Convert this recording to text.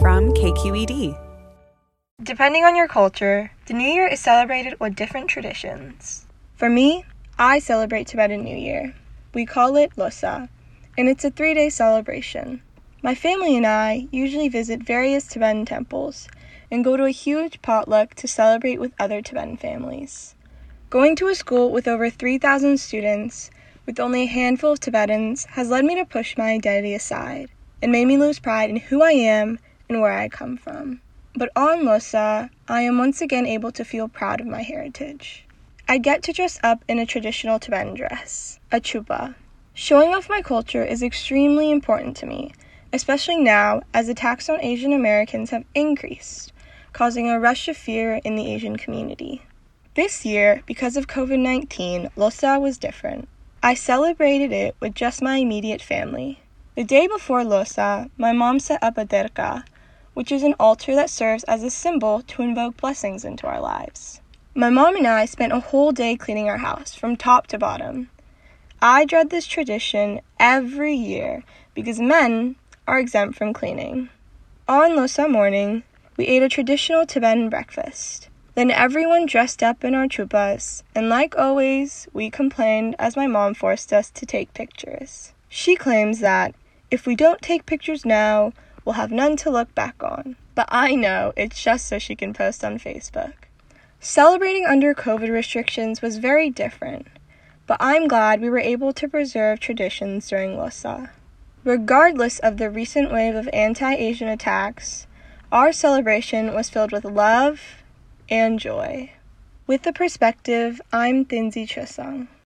From KQED. Depending on your culture, the New Year is celebrated with different traditions. For me, I celebrate Tibetan New Year. We call it Losar, and it's a three day celebration. My family and I usually visit various Tibetan temples and go to a huge potluck to celebrate with other Tibetan families. Going to a school with over 3,000 students with only a handful of Tibetans has led me to push my identity aside and made me lose pride in who I am and where I come from. But on Losar, I am once again able to feel proud of my heritage. I get to dress up in a traditional Tibetan dress, a chupa. Showing off my culture is extremely important to me, especially now as attacks on Asian Americans have increased, causing a rush of fear in the Asian community. This year, because of COVID 19, Losar was different. I celebrated it with just my immediate family. The day before Losar, my mom set up a derka, which is an altar that serves as a symbol to invoke blessings into our lives. My mom and I spent a whole day cleaning our house from top to bottom. I dread this tradition every year because men are exempt from cleaning. On Losar morning, we ate a traditional Tibetan breakfast. Then everyone dressed up in our chupas, and like always, we complained as my mom forced us to take pictures. She claims that if we don't take pictures now, will have none to look back on. But I know it's just so she can post on Facebook. Celebrating under COVID restrictions was very different, but I'm glad we were able to preserve traditions during Losar. Regardless of the recent wave of anti Asian attacks, our celebration was filled with love and joy. With the perspective, I'm Tenzing Chosang.